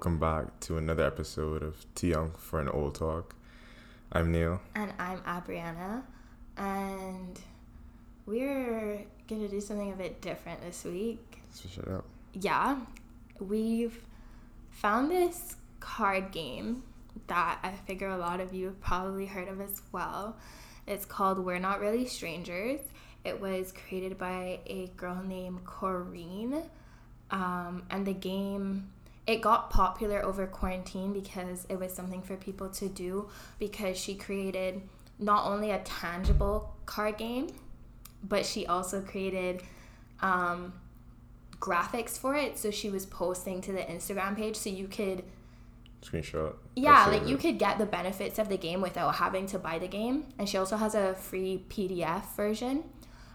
welcome back to another episode of Two Young for an Old Talk. I'm Neil. And I'm Abriana. And we're going to do something a bit different this week. Switch it up. Yeah. We've found this card game that I figure a lot of you have probably heard of as well. It's called We're Not Really Strangers. It was created by a girl named Koreen. Um, and the game it got popular over quarantine because it was something for people to do because she created not only a tangible card game but she also created um, graphics for it so she was posting to the instagram page so you could screenshot yeah like you could get the benefits of the game without having to buy the game. And she also has a free pdf version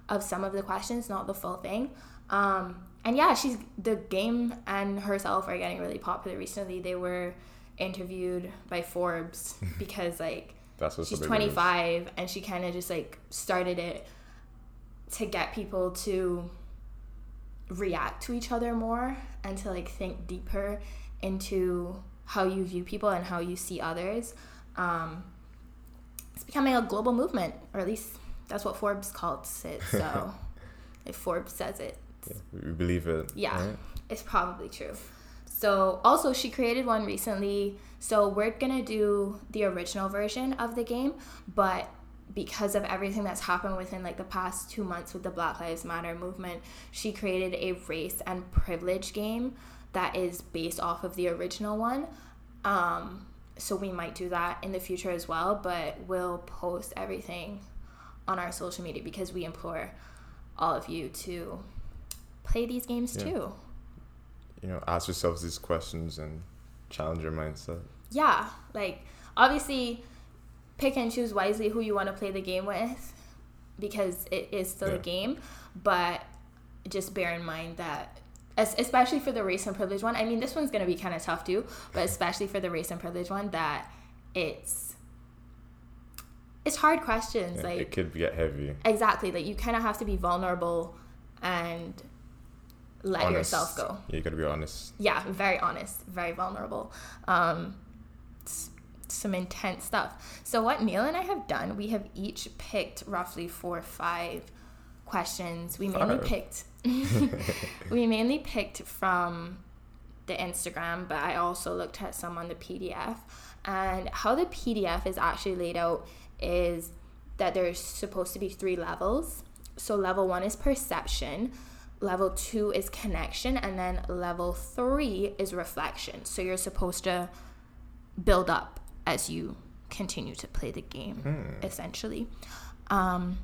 of some of the questions not the full thing. Um, and yeah, she's the game and herself are getting really popular recently. They were interviewed by Forbes because like That's she's 25 and she kind of just like started it to get people to react to each other more and to like think deeper into how you view people and how you see others. Um, it's becoming a global movement, or at least that's what Forbes calls it. So if Forbes says it, yeah, we believe it. Yeah, right? it's probably true. So also she created one recently. So we're gonna do the original version of the game, but because of everything that's happened within like the past two months with the Black Lives Matter movement, she created a race and privilege game that is based off of the original one. Um, so we might do that in the future as well, but we'll post everything on our social media because we implore all of you to play these games yeah. too. You know, ask yourselves these questions and challenge your mindset. Yeah, like obviously pick and choose wisely who you want to play the game with because it is still yeah. a game, but just bear in mind that especially for the race and privilege one. I mean, this one's going to be kind of tough too, but especially for the race and privilege one that it's it's hard questions yeah, like it could get heavy. Exactly. Like you kind of have to be vulnerable and let honest. yourself go. Yeah, you gotta be honest. Yeah, very honest, very vulnerable. Um, some intense stuff. So what Neil and I have done, we have each picked roughly four or five questions. We mainly five. picked we mainly picked from the Instagram, but I also looked at some on the PDF. And how the PDF is actually laid out is that there's supposed to be three levels. So level one is perception level two is connection, and then level three is reflection. So you're supposed to build up as you continue to play the game, hmm. essentially. Um,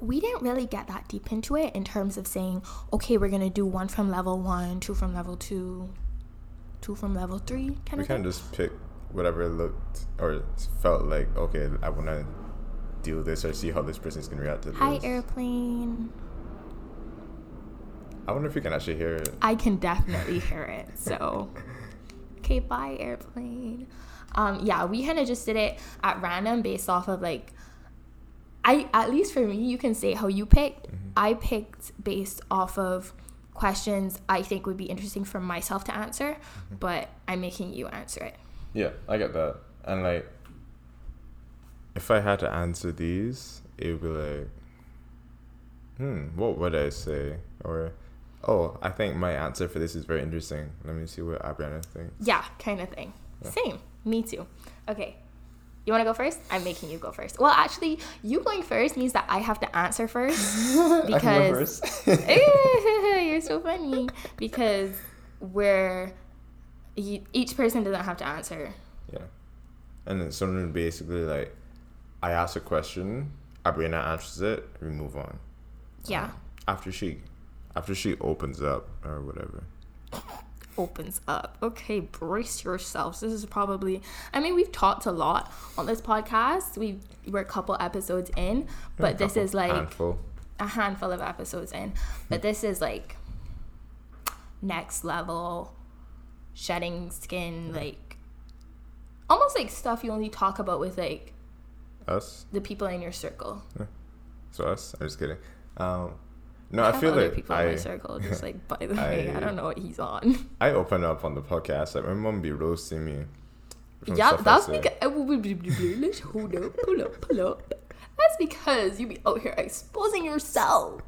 we didn't really get that deep into it in terms of saying, okay, we're gonna do one from level one, two from level two, two from level three. Kind we of. kind of just pick whatever looked or felt like. Okay, I want to deal with this or see how this person's gonna react to this. Hi, airplane. I wonder if you can actually hear it. I can definitely hear it. So, okay, bye, airplane. Um, yeah, we kind of just did it at random based off of like, I at least for me, you can say how you picked. Mm-hmm. I picked based off of questions I think would be interesting for myself to answer, mm-hmm. but I'm making you answer it. Yeah, I get that. And like, if I had to answer these, it would be like, hmm, what would I say? Or oh, I think my answer for this is very interesting. Let me see what Abriana thinks. Yeah, kind of thing. Yeah. Same. Me too. Okay. You want to go first? I'm making you go first. Well, actually, you going first means that I have to answer first because first. you're so funny because we're you, each person doesn't have to answer. Yeah, and then someone basically like I ask a question, Abriana answers it, we move on. Yeah. Um, after she after she opens up or whatever. Opens up. Okay, brace yourselves. This is probably. I mean, we've talked a lot on this podcast. We we're a couple episodes in, but this is like handful. a handful of episodes in. But this is like next level shedding skin, like almost like stuff you only talk about with like Us? The people in your circle. So us? I'm just kidding. Um, no, I I, feel like people in my I circle. Just like by the way, I I- don't know what he's on. I open up on the podcast. Like my mom be roasting me. yeah, that's because let's hold up, pull up, pull up. That's because you be out here exposing yourself.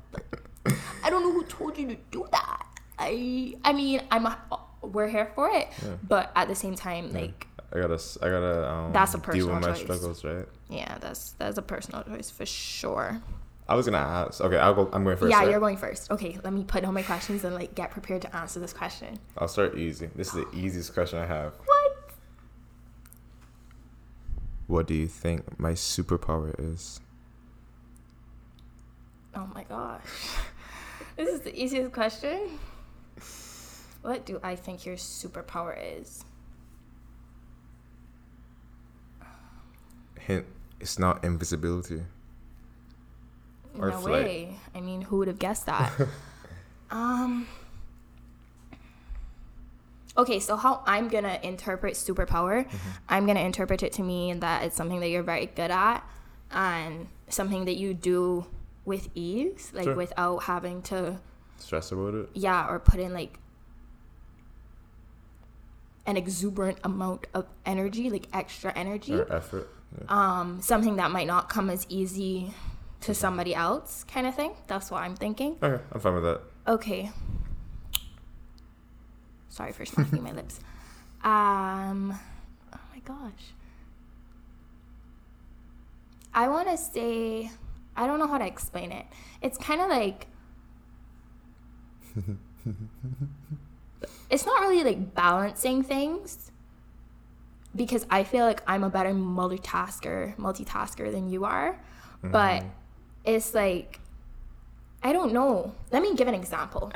I don't know who told you to do that. I I mean I'm a, we're here for it, Yeah. but at the same time, Yeah. like I gotta, I gotta um, That's a deal personal with my choice. struggles, right? yeah, that's that's a personal choice for sure. I was gonna ask. Okay, I'll go. I'm going first. yeah, right? you're going first. Okay, let me put down my questions and like get prepared to answer this question. I'll start easy. This is the easiest question I have. What? What do you think my superpower is? Oh my gosh. This is the easiest question. What do I think your superpower is? Hint: It's not invisibility. Or no flight. way. I mean, who would have guessed that? um. Okay, so how I'm gonna interpret superpower, Mm-hmm. I'm gonna interpret it to mean that it's something that you're very good at, and something that you do with ease, like Sure. without having to, Stress about it. yeah, or put in like an exuberant amount of energy, like extra energy. Or effort. Yeah. um, something that might not come as easy to somebody else, kind of thing. That's what I'm thinking. Okay, I'm fine with that. Okay. Sorry for smacking my lips. Um, oh my gosh. I want to say, I don't know how to explain it. It's kind of like, it's not really like balancing things because I feel like I'm a better multitasker, multitasker than you are. But it's like, I don't know. Let me give an example.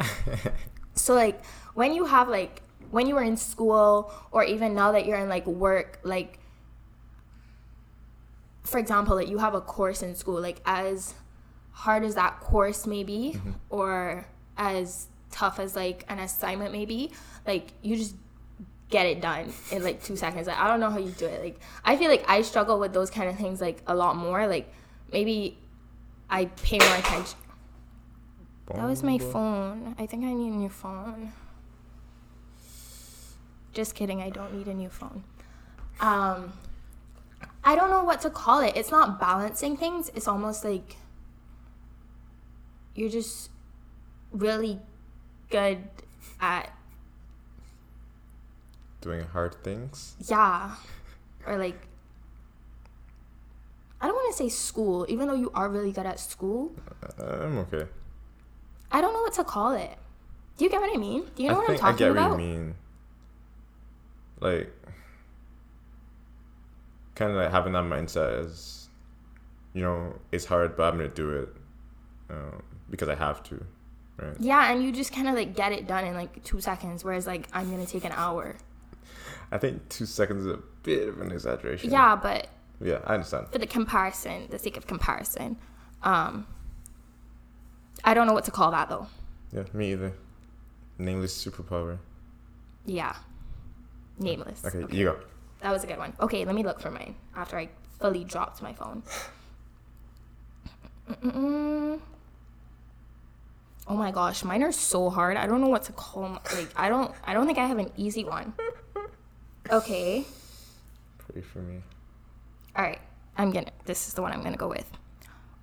so like when you have like when you were in school or even now that you're in like work, like for example, like you have a course in school, like as hard as that course may be mm-hmm. or as tough as like an assignment may be, like you just get it done in like two seconds. Like I don't know how you do it. Like I feel like I struggle with those kind of things like a lot more. Like maybe I pay more attention. That was my phone. I think I need a new phone. Just kidding. I don't need a new phone. Um, I don't know what to call it. It's not balancing things. It's almost like you're just really good at Doing hard things. yeah, or like I don't want to say school, even though you are really good at school. Uh, I'm okay. I don't know what to call it. Do you get what I mean? Do you know I what I'm think I talking get about? what you mean. Like, kind of like having that mindset as, you know, it's hard, but I'm gonna do it um, because I have to, right? Yeah, and you just kind of like get it done in like two seconds, whereas like I'm gonna take an hour. I think two seconds is a bit of an exaggeration. Yeah, but Yeah, I understand. for the comparison, the sake of comparison, um, I don't know what to call that though. Yeah, me either. Nameless superpower. Yeah, nameless. Okay, you go. That was a good one. Okay, let me look for mine after I fully dropped my phone. Mm-mm. Oh my gosh, mine are so hard. I don't know what to call. 'em. Like I don't. I don't think I have an easy one. Okay. Pray for me. All right. I'm gonna. This is the one I'm gonna go with.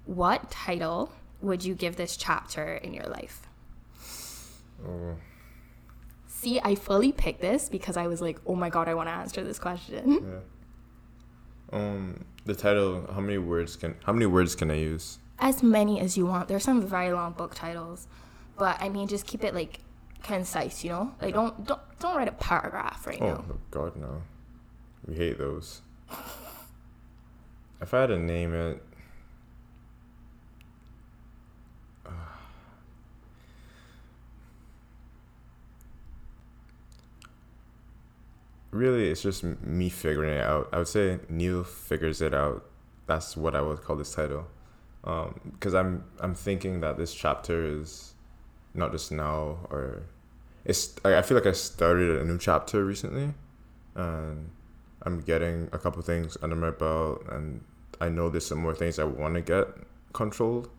What title would you give this chapter in your life? Oh, See, I fully picked this because I was like, oh my god, I want to answer this question. yeah. Um, the title. How many words can? How many words can I use? As many as you want. There's some very long book titles, but I mean, just keep it like concise. You know, like don't don't don't write a paragraph right Oh now. Oh god, no. We hate those. If I had to name it, uh, really, it's just me figuring it out. I would say Neil figures it out. That's what I would call this title, um, because I'm I'm thinking that this chapter is not just now or it's. I I feel like I started a new chapter recently, and I'm getting a couple things under my belt, and I know there's some more things I want to get controlled.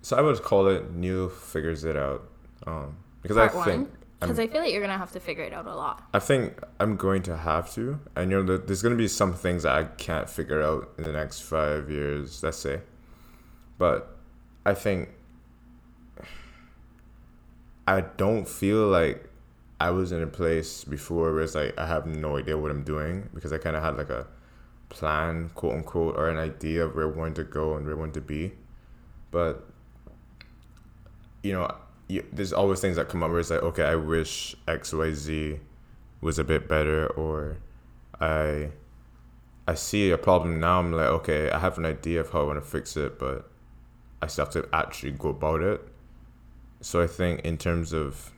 So I would call it Neil figures it out. Um, because Part I think. Because I feel like you're gonna have to figure it out a lot. I think I'm going to have to, and you know, there- there's going to be some things that I can't figure out in the next five years, let's say. But I think I don't feel like I was in a place before where it's like I have no idea what I'm doing because I kind of had like a plan, quote unquote, or an idea of where I wanted to go and where I wanted to be. But you know, you, there's always things that come up where it's like, okay, I wish X, Y, Z was a bit better, or I I see a problem now. I'm like, okay, I have an idea of how I want to fix it, but I still have to actually go about it. So I think in terms of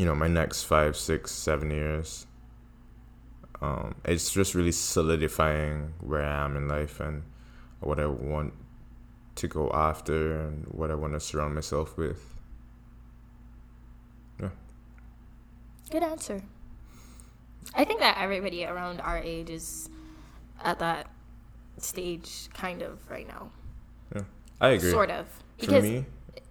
you know my next five, six, seven years, um, it's just really solidifying where I am in life and what I want to go after and what I want to surround myself with. Yeah. Good answer. I think that everybody around our age is at that stage, kind of right now. Yeah. I agree. Sort of. For me,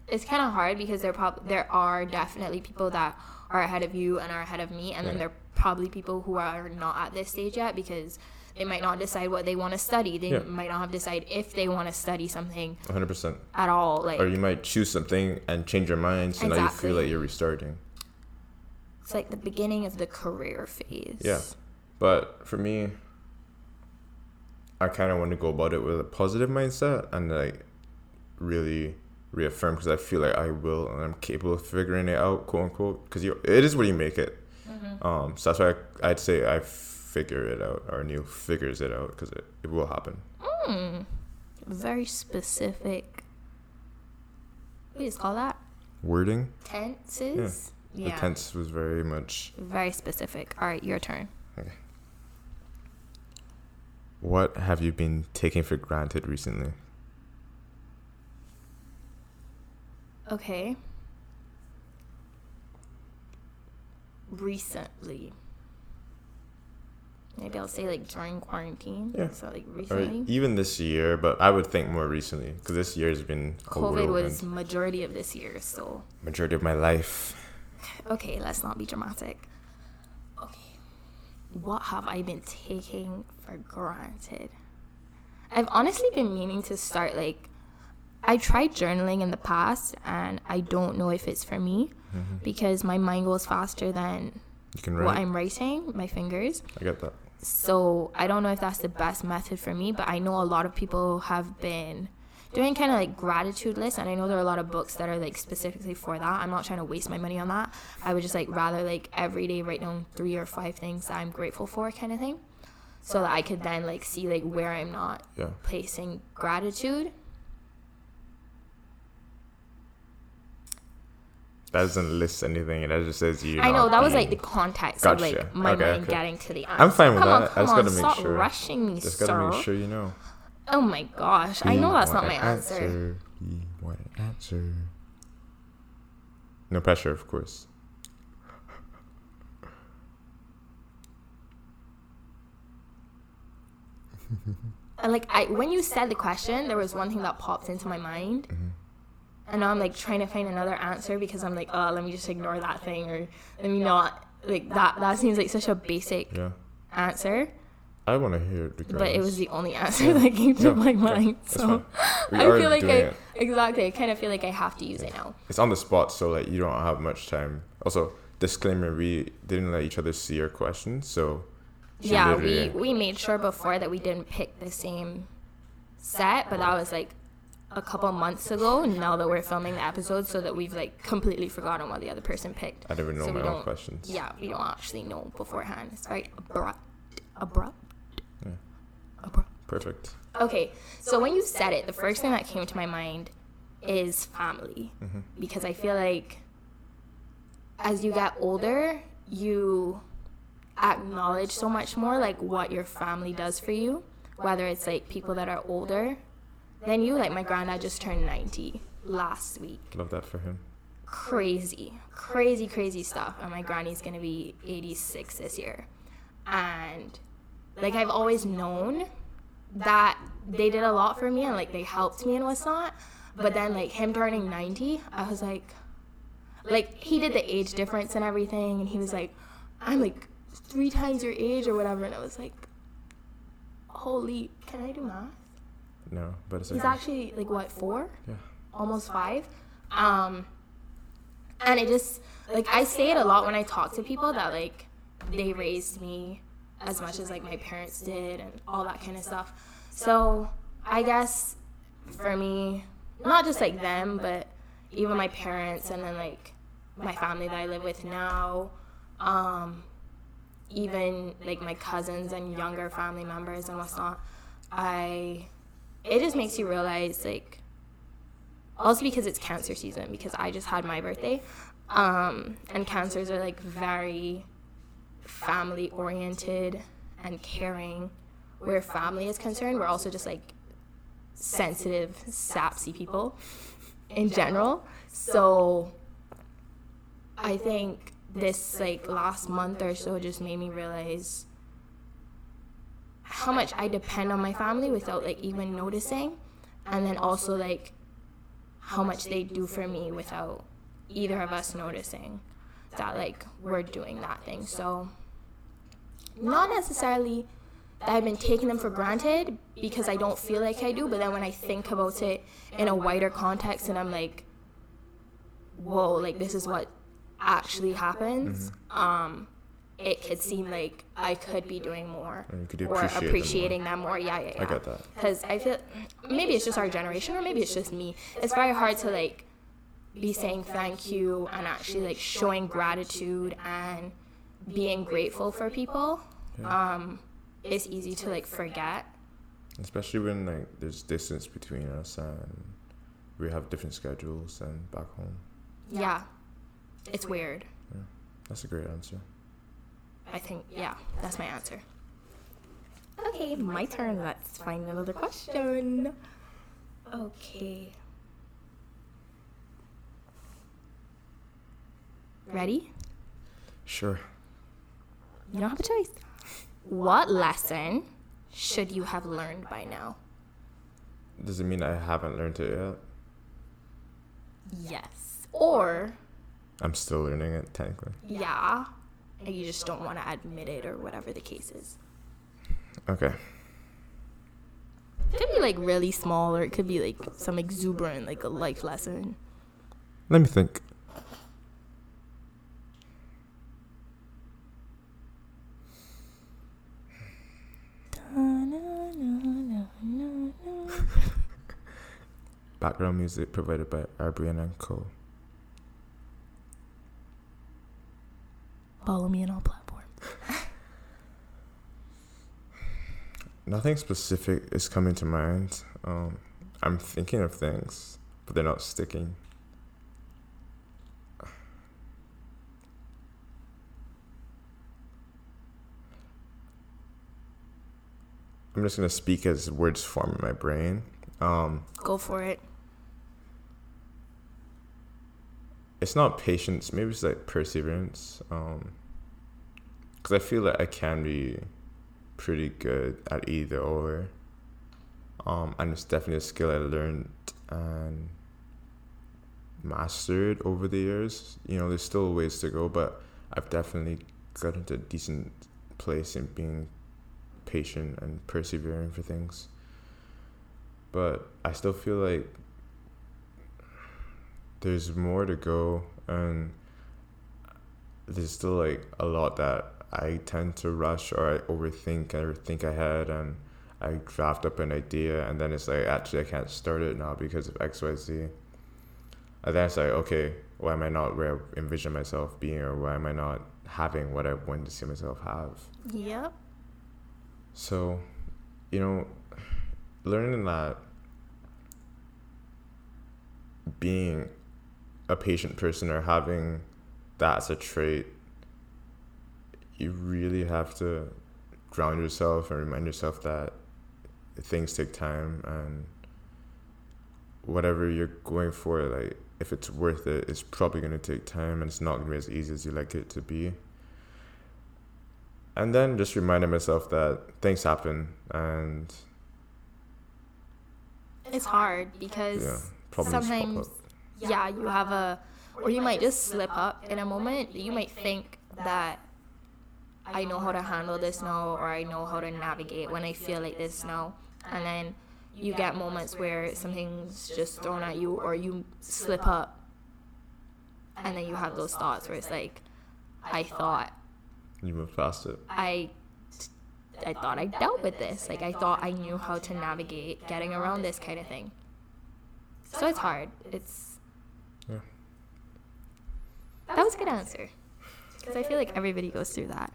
it's kind of hard because there prob- there are definitely people that are ahead of you and are ahead of me, and then Yeah. there are probably people who are not at this stage yet because they might not decide what they want to study. They Yeah. might not have decided if they want to study something 100%. at all. Like Or you might choose something and change your mind, so now you feel like you're restarting. it's like the beginning of the career phase. Yeah. But for me, I kind of want to go about it with a positive mindset and like really reaffirm because I feel like I will and I'm capable of figuring it out, quote unquote. Because you, it is what you make it. Mm-hmm. Um, so that's why I, I'd say I figure it out, or Neil figures it out because it, it will happen. Mm, very specific. What do you call that? Wording, Tenses. Yeah. the tense was very much. Very specific. All right, your turn. Okay. What have you been taking for granted recently? Okay. Recently. Maybe I'll say like during quarantine. Yeah. So like Or recently. even this year, but I would think more recently because this year has been COVID whirlwind. was majority of this year, so majority of my life. okay, let's not be dramatic. Okay. What have I been taking for granted? I've honestly been meaning to start like I tried journaling in the past and I don't know if it's for me mm-hmm. because my mind goes faster than what. I'm writing, my fingers. I get that. So I don't know if that's the best method for me, but I know a lot of people have been doing kind of like gratitude lists, and I know there are a lot of books that are like specifically for that. I'm not trying to waste my money on that. I would just like rather like every day write down three or five things that I'm grateful for, kind of thing, so that I could then like see like where I'm not Yeah. placing gratitude. That doesn't list anything. That just says you. I know that was like the context of like my Okay, mind okay. getting to the answer. I'm fine with come that. On, I just on, gotta make stop sure. rushing me, Just sir. gotta make sure you know. Oh my gosh, I know that's not my an answer. We want an answer. No pressure, of course. Like I when you said the question, there was one thing that popped into my mind. Mm-hmm. And now I'm like trying to find another answer because I'm like, oh, let me just ignore that thing or let me not like that that seems like such a basic Yeah. answer. I want to hear it because. But it was the only answer that came to Yeah, my mind. that's So I feel like I it. exactly I kind of feel like I have to use it now. It's on the spot, so like you don't have much time. Also, disclaimer: we didn't let each other see your questions, so. yeah, we we made sure before that we didn't pick the same set, but that was like a couple months ago. Now that we're filming the episode, so that we've like completely forgotten what the other person picked. I don't even know so my own questions. Yeah, we don't actually know beforehand. It's very abrupt. Abrupt. Yeah. Abrupt. Perfect. Okay, so when you said it, the first thing that came to my mind is family. Mm-hmm. Because I feel like as you get older, you acknowledge so much more like what your family does for you, whether it's like people that are older than you. Like my granddad just turned 90 last week. Love that for him. Crazy, crazy, crazy stuff. And my granny's gonna be 86 this year. And like I've always known that they did a lot for me and like they helped me and what's not. But then like him turning 90, I was like, like he did the age difference and everything, and he was like, I'm like three times your age or whatever, and I was like, holy, can I do math? No, but it's He's okay. actually like what four? Yeah. almost five. Um, and it just like I say it a lot when I talk to people that like they raised me as much as like my parents did and all that kind of stuff. So I guess for me, not just like them, but even my parents and then like my family that I live with now, um, even like my cousins and younger family members and whatnot, I it just makes you realize like also because it's cancer season because I just had my birthday. Um, and cancers are like very family oriented and caring. Where family is concerned, we're also just like sensitive, sapsy people in general. So I think this like last month or so just made me realize how much I depend on my family without like even noticing. And then also like how much they do for me without either of us noticing that like we're doing that thing. So not necessarily that I've been taking them for granted because I don't feel like I do, but then when I think about it in a wider context and I'm like, whoa, like this is what actually happens, um, it could seem like I could be doing more could or appreciate them more. appreciating them more. Yeah, yeah, yeah. I get that. Because I feel maybe it's just our generation or maybe it's just me. It's very hard to like be saying thank you and actually like showing gratitude and being grateful for people. Um, it's easy to like forget. Especially when like there's distance between us and we have different schedules and back home. Yeah, it's weird. Yeah. That's a great answer. I think yeah, that's my answer. Okay, my turn. Let's find another question. Okay. Ready? Sure. You don't have a choice. What lesson should you have learned by now? Does it mean I haven't learned it yet? Yes. Or, I'm still learning it technically. yeah, and you just don't want to admit it or whatever the case is. Okay. It could be like really small or it could be like some exuberant, like a life lesson. Let me think. Background music provided by Arbrian and Follow me on all platforms. Nothing specific is coming to mind. Um, I'm thinking of things, but they're not sticking. I'm just gonna speak as words form in my brain. Um, Go for it. it's not patience, maybe it's like perseverance. Um, because I feel like I can be pretty good at either or. Um, and it's definitely a skill I learned and mastered over the years. You know, there's still ways to go, but I've definitely gotten to a decent place in being patient and persevering for things. But I still feel like there's more to go and there's still like a lot that I tend to rush or I overthink or think ahead and I draft up an idea and then it's like actually I can't start it now because of XYZ. And then it's like, okay, why am I not where I envision myself being or why am I not having what I want to see myself have? Yep. So, you know, learning that being a patient person or having that as a trait, you really have to ground yourself and remind yourself that things take time and whatever you're going for, like if it's worth it, it's probably gonna take time and it's not gonna be as easy as you like it to be. And then just reminding myself that things happen and It's hard because Yeah, problems pop sometimes, up. yeah, you have a, or you might just slip up in a moment. You might think that I know how to handle this now, or I know how to navigate when I feel like this now, and then you get moments where something's just thrown at you, or you slip up, and then you have those thoughts where it's like, I thought You move past it. I I thought I dealt with this. Like I thought I knew how to navigate getting around this kind of thing. So it's hard. It's Yeah. That was a good answer. Cuz I feel like everybody goes through that.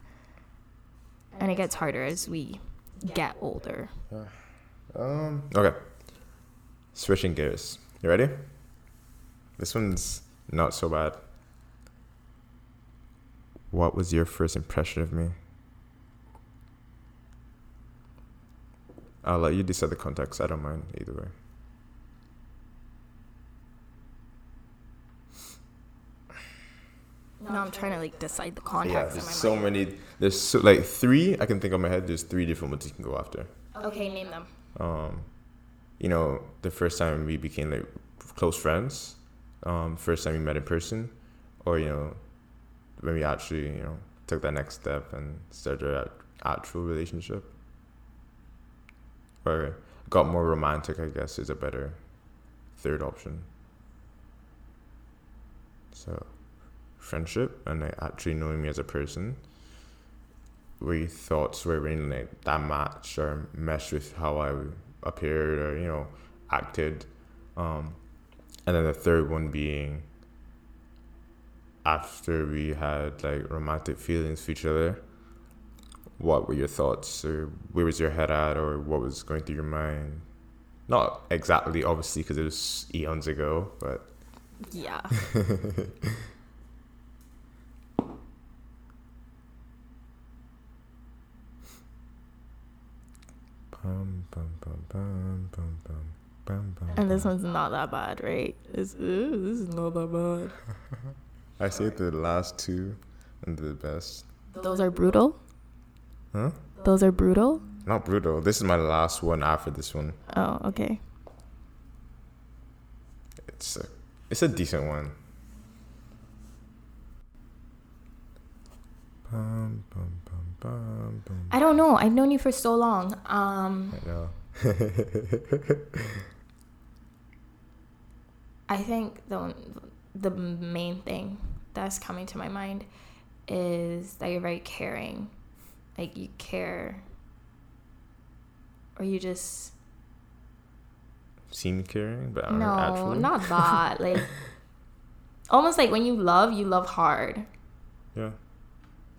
And it gets harder as we get older. Um. Okay. Switching gears. You ready? This one's not so bad. What was your first impression of me? I'll let you decide the context. I don't mind either way. Now I'm trying to like decide the context. Yeah, there's so many. There's so, like three I can think of my head. There's three different ones you can go after. Okay, name them. um, you know, the first time we became like close friends, um, first time we met in person, or you know, when we actually you know took that next step and started an actual relationship, or got more romantic. I guess is a better third option. So, friendship and like actually knowing me as a person your thoughts were really like that match or mesh with how I appeared or you know acted, um, and then the third one being after we had like romantic feelings for each other. What were your thoughts, or where was your head at, or what was going through your mind? Not exactly, obviously, because it was eons ago, but Yeah. Bum, bum, bum, bum, bum, bum, bum, bum, And this one's not that bad, right? It's, ooh, this is not that bad. I say the last two and the best. Those are brutal. Huh? Those are brutal. Not brutal. This is my last one after this one. Oh, okay. It's a, it's a decent one. Bum, bum, bum, bum. I don't know. I've known you for so long. Um, I know. I think the the main thing that's coming to my mind is that you're very caring. Like you care, or you just Seem caring, but no, actually. not that. like almost like when you love, you love hard. Yeah.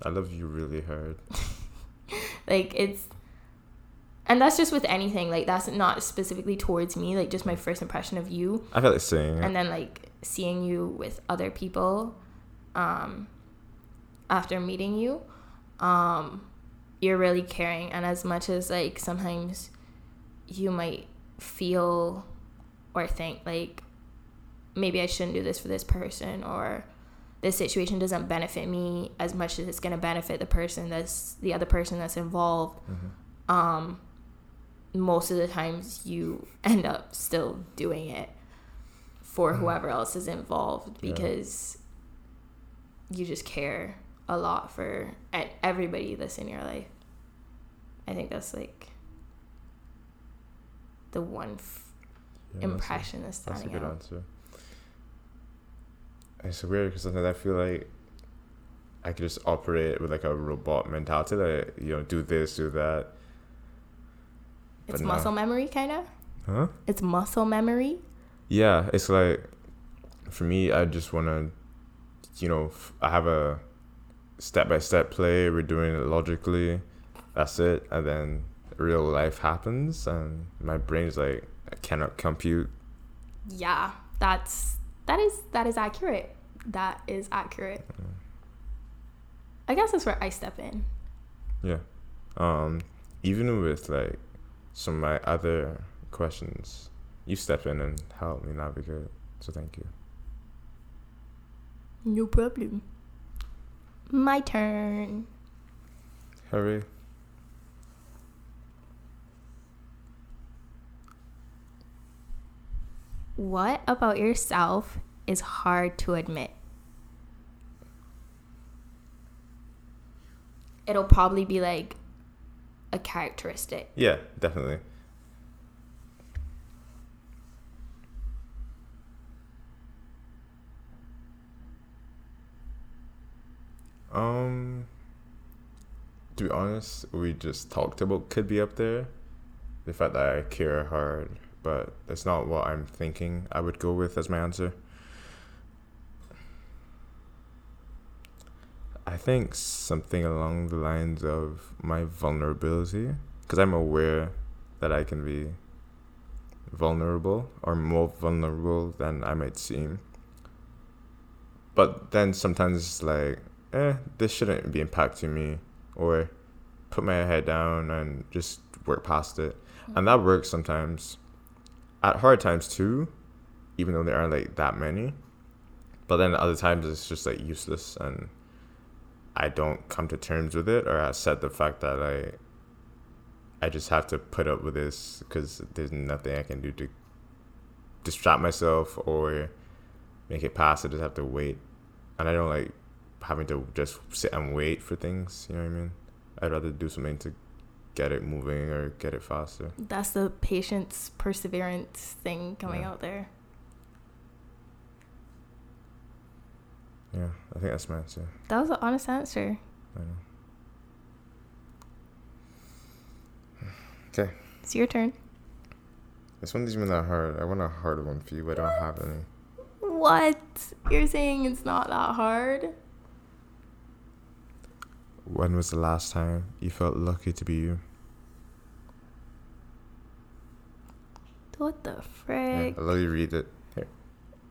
I love you really hard. Like it's, and that's just with anything. Like that's not specifically towards me. Like just my first impression of you. I feel like saying and then like seeing you with other people um after meeting you um you're really caring and as much as like sometimes you might feel or think like maybe I shouldn't do this for this person or this situation doesn't benefit me as much as it's going to benefit the person that's the other person that's involved Mhm. um most of the times you end up still doing it for whoever else is involved Yeah. because you just care a lot for everybody that's in your life. I think that's like the one f- Yeah, that's a- impression that's That's a standing good out. answer. It's weird because sometimes I feel like I could just operate with like a robot mentality, like you know, do this, do that. It's But no. muscle memory, kind of. Huh? It's muscle memory. Yeah, it's like for me, I just want to, you know, f- I have a step by step play. We're doing it logically. That's it, and then real life happens, and my brain's like, I cannot compute. Yeah, that's that is that is accurate. That is accurate. I guess that's where I step in. Yeah. Um, even with like some of my other questions, you step in and help me navigate. So thank you. No problem. My turn. Hurry. What about yourself is hard to admit? It'll probably be like a characteristic. Yeah, definitely. Um, to be honest, we just talked about could be up there. The fact that I care hard, but that's not what I'm thinking I would go with as my answer. I think something along the lines of my vulnerability, because I'm aware that I can be vulnerable or more vulnerable than I might seem. But then sometimes it's like, eh, this shouldn't be impacting me, or put my head down and just work past it. And that works sometimes. At hard times too, even though there aren't like that many. But then other times it's just like useless and I don't come to terms with it or accept the fact that I I just have to put up with this because there's nothing I can do to distract myself or make it pass. I just have to wait, and I don't like having to just sit and wait for things. You know what I mean? I'd rather do something to get it moving or get it faster. That's the patience, perseverance thing coming Yeah. out there. Yeah, I think that's my answer. That was an honest answer. I know. Okay, It's your turn. this one isn't even that hard. I want a harder one for you, but I don't have any. What? You're saying it's not that hard? When was the last time you felt lucky to be you? What the Yeah, frick? I'll let you read it. Here,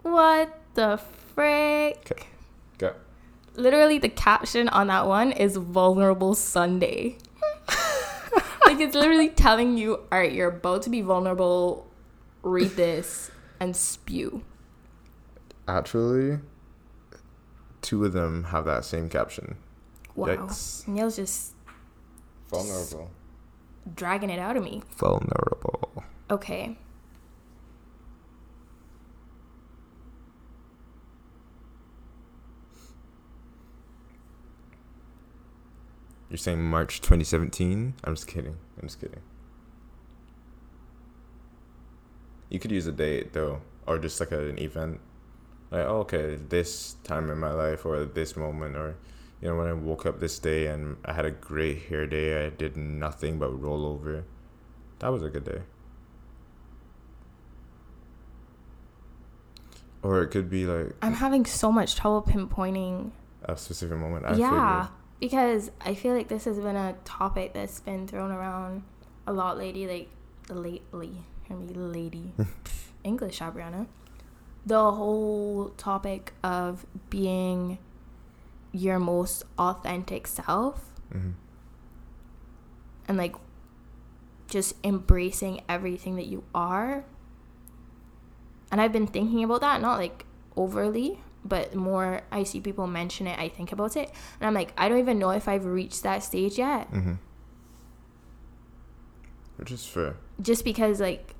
What the frick? 'Kay. go. Literally, the caption on that one is Vulnerable Sunday. like, it's literally telling you, all right, you're about to be vulnerable. Read this and spew. Actually, two of them have that same caption. Wow. Yikes. Neil's just Vulnerable. dragging it out of me. Vulnerable. Okay. You're saying March 2017? I'm just kidding. I'm just kidding. You could use a date though, or just like an event. Like, oh, okay, this time in my life, or this moment, or you know, when I woke up this day and I had a great hair day, I did nothing but roll over. That was a good day. Or it could be like I'm having so much trouble pinpointing. a specific moment. I yeah, figured. because I feel like this has been a topic that's been thrown around a lot lately. Like lately, I mean, lady, English, Abriana. The whole topic of being your most authentic self hmm and like just embracing everything that you are. And I've been thinking about that, not like overly, but more I see people mention it, I think about it. And I'm like, I don't even know if I've reached that stage yet. hmm Which is fair. Just because, like,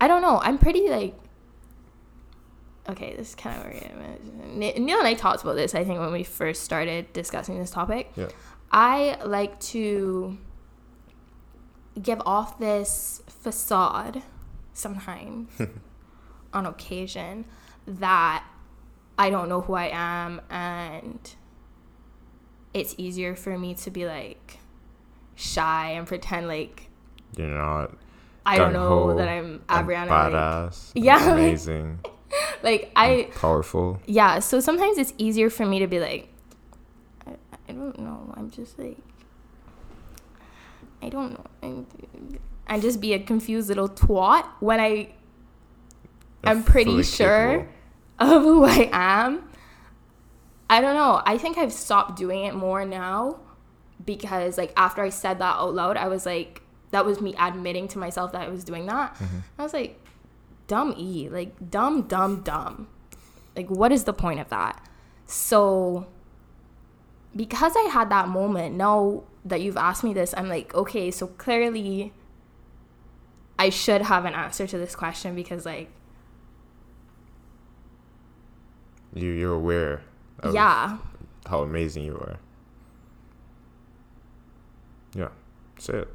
I don't know. I'm pretty, like, okay, this is kind of weird. Neil and I talked about this, I think, when we first started discussing this topic. Yeah. I like to give off this facade sometimes on occasion that I don't know who I am and it's easier for me to be like shy and pretend like You're not I don't know that I'm Abriana. Like, badass. Yeah, Amazing. like I powerful. yeah, so sometimes it's easier for me to be like I, I don't know. I'm just like I don't know. I'm, and just be a confused little twat when I I'm pretty sure capable. of who I am. I don't know. I think I've stopped doing it more now because like after I said that out loud, I was like that was me admitting to myself that I was doing that. Mm-hmm. I was like dumb e, like dumb dumb dumb. Like what is the point of that? So because I had that moment, now that you've asked me this, I'm like, okay, so clearly I should have an answer to this question because like You you're aware of yeah. how amazing you are. Yeah. Say it.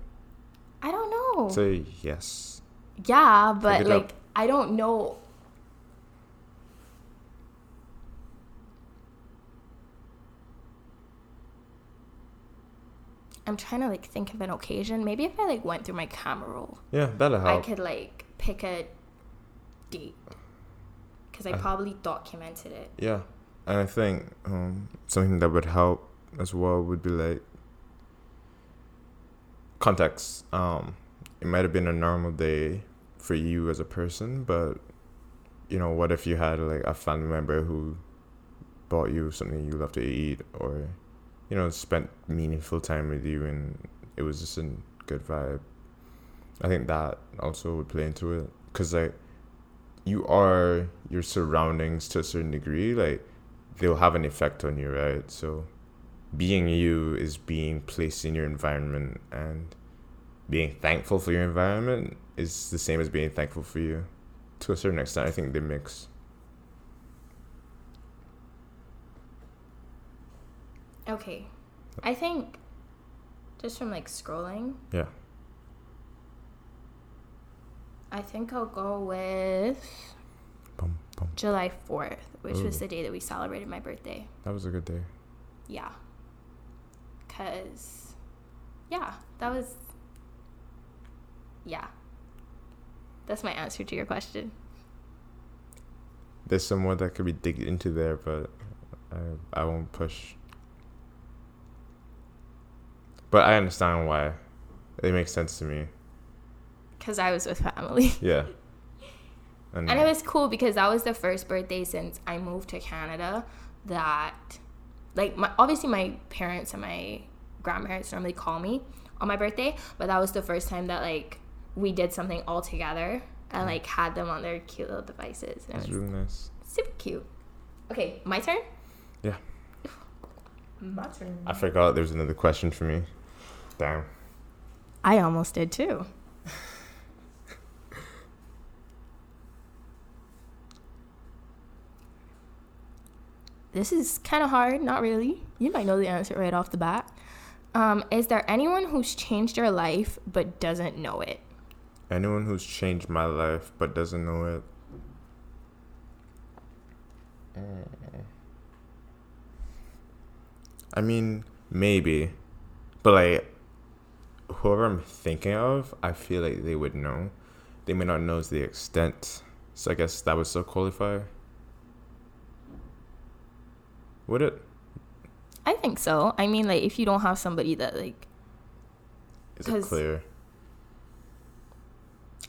I don't know. Say yes. yeah, but like I don't know I'm trying to like think of an occasion. Maybe if I like went through my camera roll, Yeah, that'll I could like pick a date because I Uh, probably documented it. Yeah, and I think um, something that would help as well would be like context. Um, it might have been a normal day for you as a person, but you know, what if you had like a family member who bought you something you love to eat, or you know, spent meaningful time with you, and it was just a good vibe. I think that also would play into it, cause like you are your surroundings to a certain degree, like they'll have an effect on you, right? So being you is being placed in your environment and being thankful for your environment is the same as being thankful for you. To a certain extent, I think they mix. Okay. I think just from like scrolling, Yeah. I think I'll go with Bum, bum. July 4th, which was the day that we celebrated my birthday. That was a good day. Yeah. Cuz yeah, that was yeah. That's my answer to your question. There's some more that could be digged into there, but I I won't push. But I understand why. It makes sense to me. Cuz I was with family. Yeah. And it was cool because that was the first birthday since I moved to Canada that like my obviously my parents and my grandparents normally call me on my birthday, but that was the first time that like we did something all together and like had them on their cute little devices. And It's it was really nice. super cute. Okay, my turn? Yeah. My turn. I forgot there was another question for me. Damn. I almost did too. this is kind of hard, not really. You might know the answer right off the bat. Um, is there anyone who's changed your life but doesn't know it? Anyone who's changed my life but doesn't know it. Mm. I mean, maybe. But like whoever I'm thinking of, I feel like they would know. They may not know the extent. So I guess that would still qualify. Would it? I think so. I mean, like, if you don't have somebody that, like, Is it clear?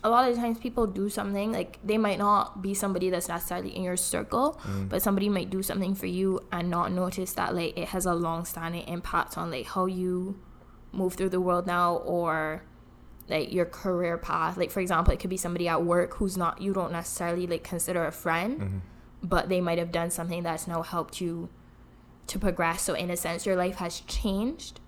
A lot of times people do something, like, they might not be somebody that's necessarily in your circle, Mm. but somebody might do something for you and not notice that, like, it has a long standing impact on, like, how you move through the world now or, like, your career path. Like, for example, it could be somebody at work who's not, you don't necessarily, like, consider a friend, Mhm. but they might have done something that's now helped you to progress. So in a sense, your life has changed.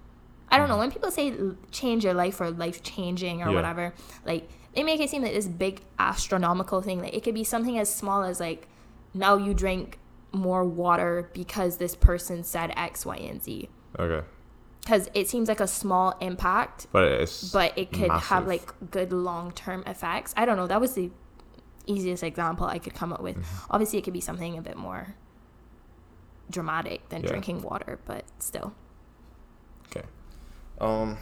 I don't know when people say change your life or life changing or Yeah. whatever, like they make it seem like this big astronomical thing. Like it could be something as small as like now you drink more water because this person said X, Y, and Z. Okay. Because it seems like a small impact, But it's but it could have like good long term effects. I don't know. That was the easiest example I could come up with. Mm-hmm. Obviously, it could be something a bit more dramatic than Yeah. drinking water, but still. Okay. Um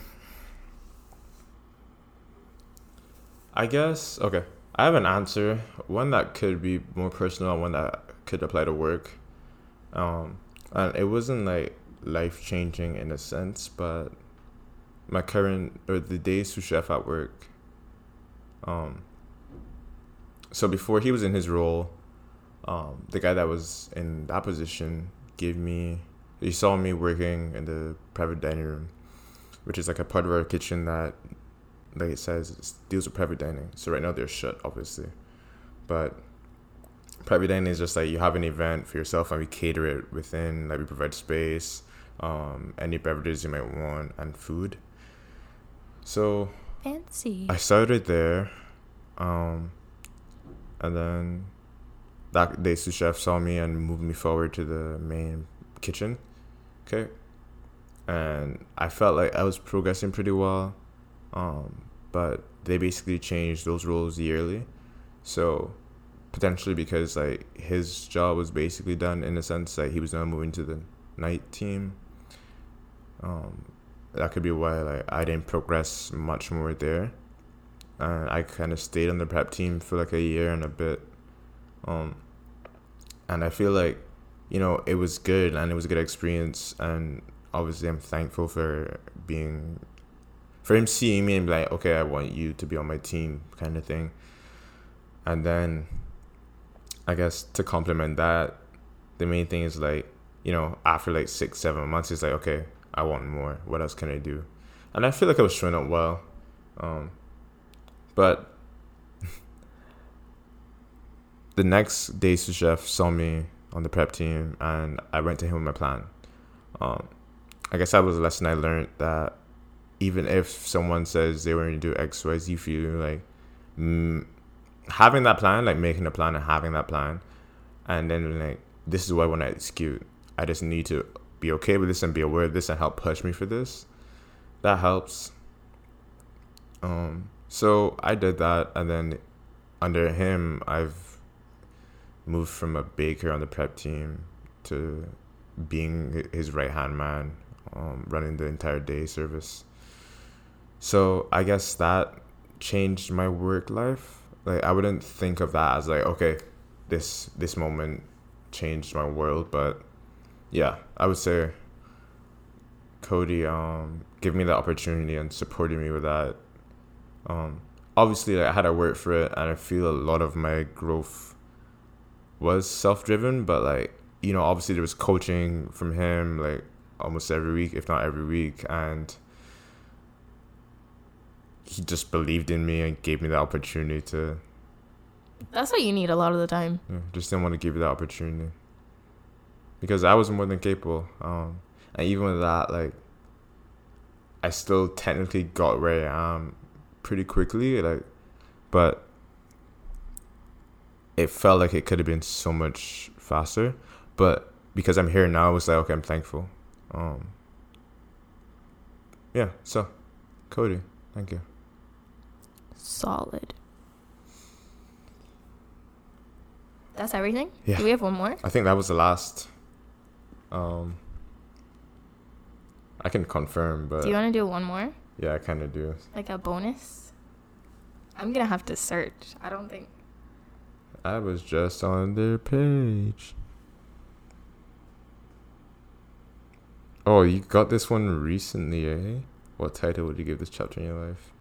I guess okay. I have an answer. One that could be more personal and one that could apply to work. Um and it wasn't like life changing in a sense, but my current or the day sous chef at work. Um so before he was in his role, um, the guy that was in that position gave me he saw me working in the private dining room, which is like a part of our kitchen that, like it says, deals with private dining. So right now they're shut, obviously, but private dining is just like you have an event for yourself and we cater it within. Like we provide space, um, any beverages you might want, and food. So Fancy. I started there, Um, and then that day, sous chef saw me and moved me forward to the main kitchen. Okay. And I felt like I was progressing pretty well. Um, but they basically changed those rules yearly. So potentially because like his job was basically done in the sense that he was now moving to the night team. Um, that could be why like I didn't progress much more there. And I kind of stayed on the prep team for like a year and a bit. Um, and I feel like, you know, it was good and it was a good experience. And obviously, I'm thankful for being, for him seeing me and be like, okay, I want you to be on my team, kind of thing. And then, I guess to complement that, the main thing is like, you know, after like six, seven months, it's like, okay, I want more. What else can I do? And I feel like I was showing up well. Um, but the next day, sous chef saw me on the prep team, and I went to him with my plan. Um, I guess that was a lesson I learned that even if someone says they were going to do X, Y, Z for you, like mm, having that plan, like making a plan and having that plan, and then like this is what I want to execute. I just need to be okay with this and be aware of this and help push me for this. That helps. Um, so I did that, and then under him, I've moved from a baker on the prep team to being his right hand man, um, running the entire day service. So I guess that changed my work life. Like I wouldn't think of that as like okay, this this moment changed my world, but yeah, I would say Cody um gave me the opportunity and supported me with that um, obviously, like, I had to work for it, and I feel a lot of my growth was self driven. But like, you know, obviously there was coaching from him, like almost every week, if not every week, and he just believed in me and gave me the opportunity to. That's what you need a lot of the time. Yeah, just didn't want to give you the opportunity because I was more than capable. Um, and even with that, like, I still technically got where I am pretty quickly, like, but it felt like it could have been so much faster. But because I'm here now, it's like okay, I'm thankful. Um, yeah. So, Cody, thank you. Solid. That's everything. Yeah. Do we have one more? I think that was the last. Um, I can confirm, but Do you want to do one more? yeah, I kind of do. Like a bonus? I'm gonna have to search. I don't think. I was just on their page. Oh, you got this one recently, eh? What title would you give this chapter in your life?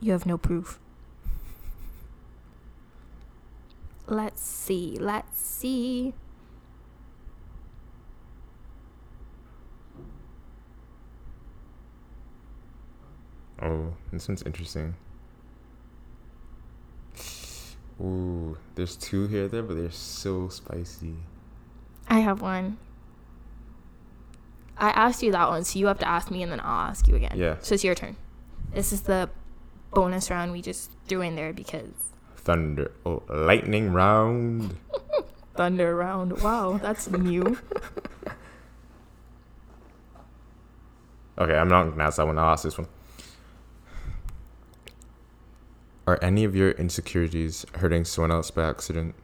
You have no proof. Let's see. Let's see. Oh, this one's interesting. Ooh, there's two here there, but they're so spicy. I have one. I asked you that one, so you have to ask me, and then I'll ask you again. Yeah. So it's your turn. This is the bonus round we just threw in there because Thunder, oh, lightning round. thunder round. Wow, that's new. Okay, I'm not gonna ask that one. I'll ask this one. Are any of your insecurities hurting someone else by accident?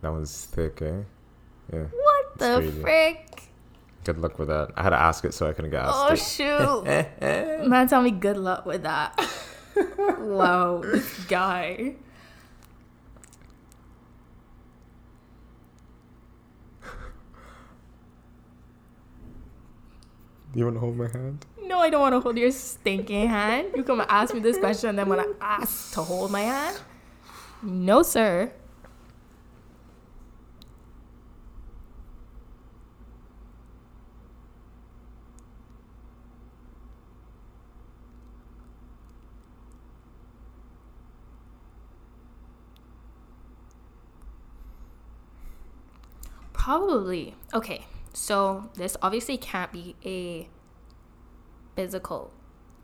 That one's thick, eh? Yeah. What the crazy. frick? Good luck with that. I had to ask it so I couldn't get Oh asked shoot! Man, tell me good luck with that. wow, this guy. Do you want to hold my hand? No, I don't want to hold your stinking hand. You come ask me this question, and then when I ask to hold my hand, no, sir. Probably. Okay, so this obviously can't be a physical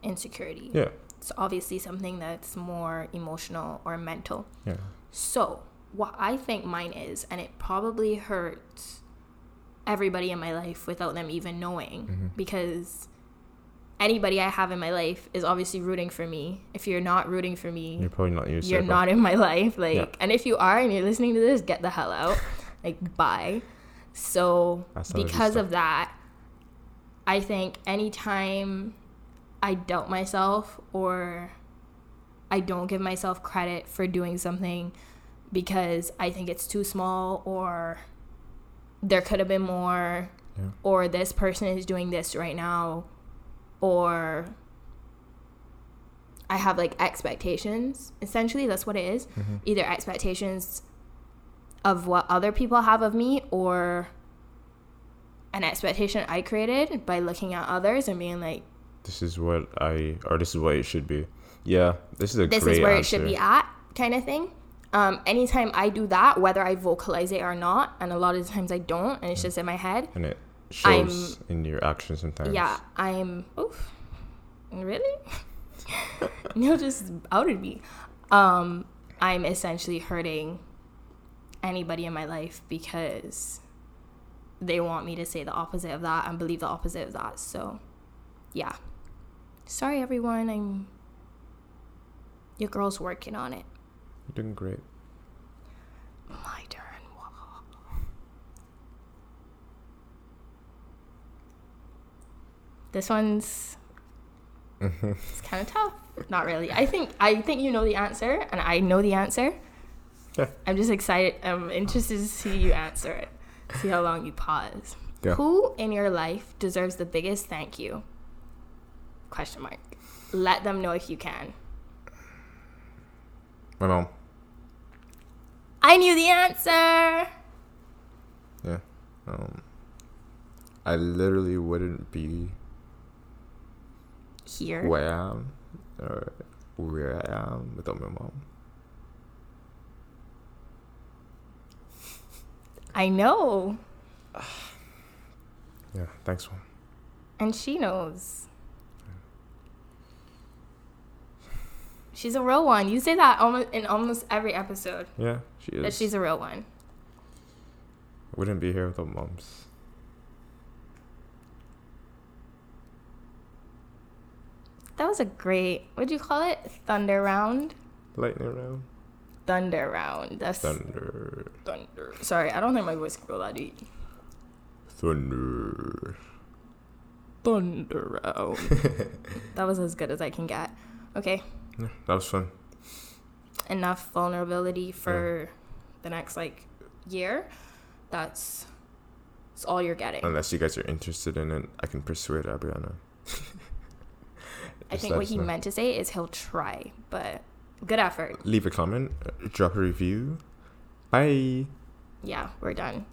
insecurity. Yeah. It's obviously something that's more emotional or mental. Yeah. So, what I think mine is, and it probably hurts everybody in my life without them even knowing, Mm-hmm. because anybody I have in my life is obviously rooting for me. If you're not rooting for me, You're probably not in your you're not in my life. Like, Yeah. and if you are and you're listening to this, get the hell out. like, bye. So, That's how it is because of that, I think anytime I doubt myself or I don't give myself credit for doing something because I think it's too small or there could have been more Yeah. or this person is doing this right now or I have like expectations. Essentially, that's what it is. Mm-hmm. Either expectations of what other people have of me or an expectation I created by looking at others and being like, This is what I, or this is what it should be. Yeah, this is a this is where answer. it should be at, kind of thing. Um, anytime I do that, whether I vocalize it or not, and a lot of times I don't, and it's just in my head, and it I'm- shows in your actions sometimes. yeah, I'm. Oof, really? Neil just outed me. Um, I'm essentially hurting anybody in my life because they want me to say the opposite of that and believe the opposite of that. So, yeah. Sorry, everyone. I'm. Your girl's working on it. You're doing great. My turn. This one's it's kind of tough. Not really. I think I think you know the answer, and I know the answer. Yeah. I'm just excited. I'm interested to see you answer it. See how long you pause. Yeah. Who in your life deserves the biggest thank you? Question mark. Let them know if you can. My mom. I knew the answer. Yeah. Um, I literally wouldn't be Here. who I am or where I am without my mom. I know. Yeah. Thanks, mom. And she knows. She's a real one. You say that almost in almost every episode Yeah, she is. that she's a real one. wouldn't be here without moms. That was a great. What'd you call it? Thunder round. Lightning round. Thunder round. That's Thunder. thunder. Sorry, I don't think my voice can go that deep. Thunder. Thunder round. that was as good as I can get. Okay, Yeah, that was fun. enough vulnerability for the next like year. That's, that's all you're getting. Unless you guys are interested in it, I can persuade Abriana. I think what he know. meant to say is he'll try, but good effort. Leave a comment, drop a review. Bye. Yeah, we're done.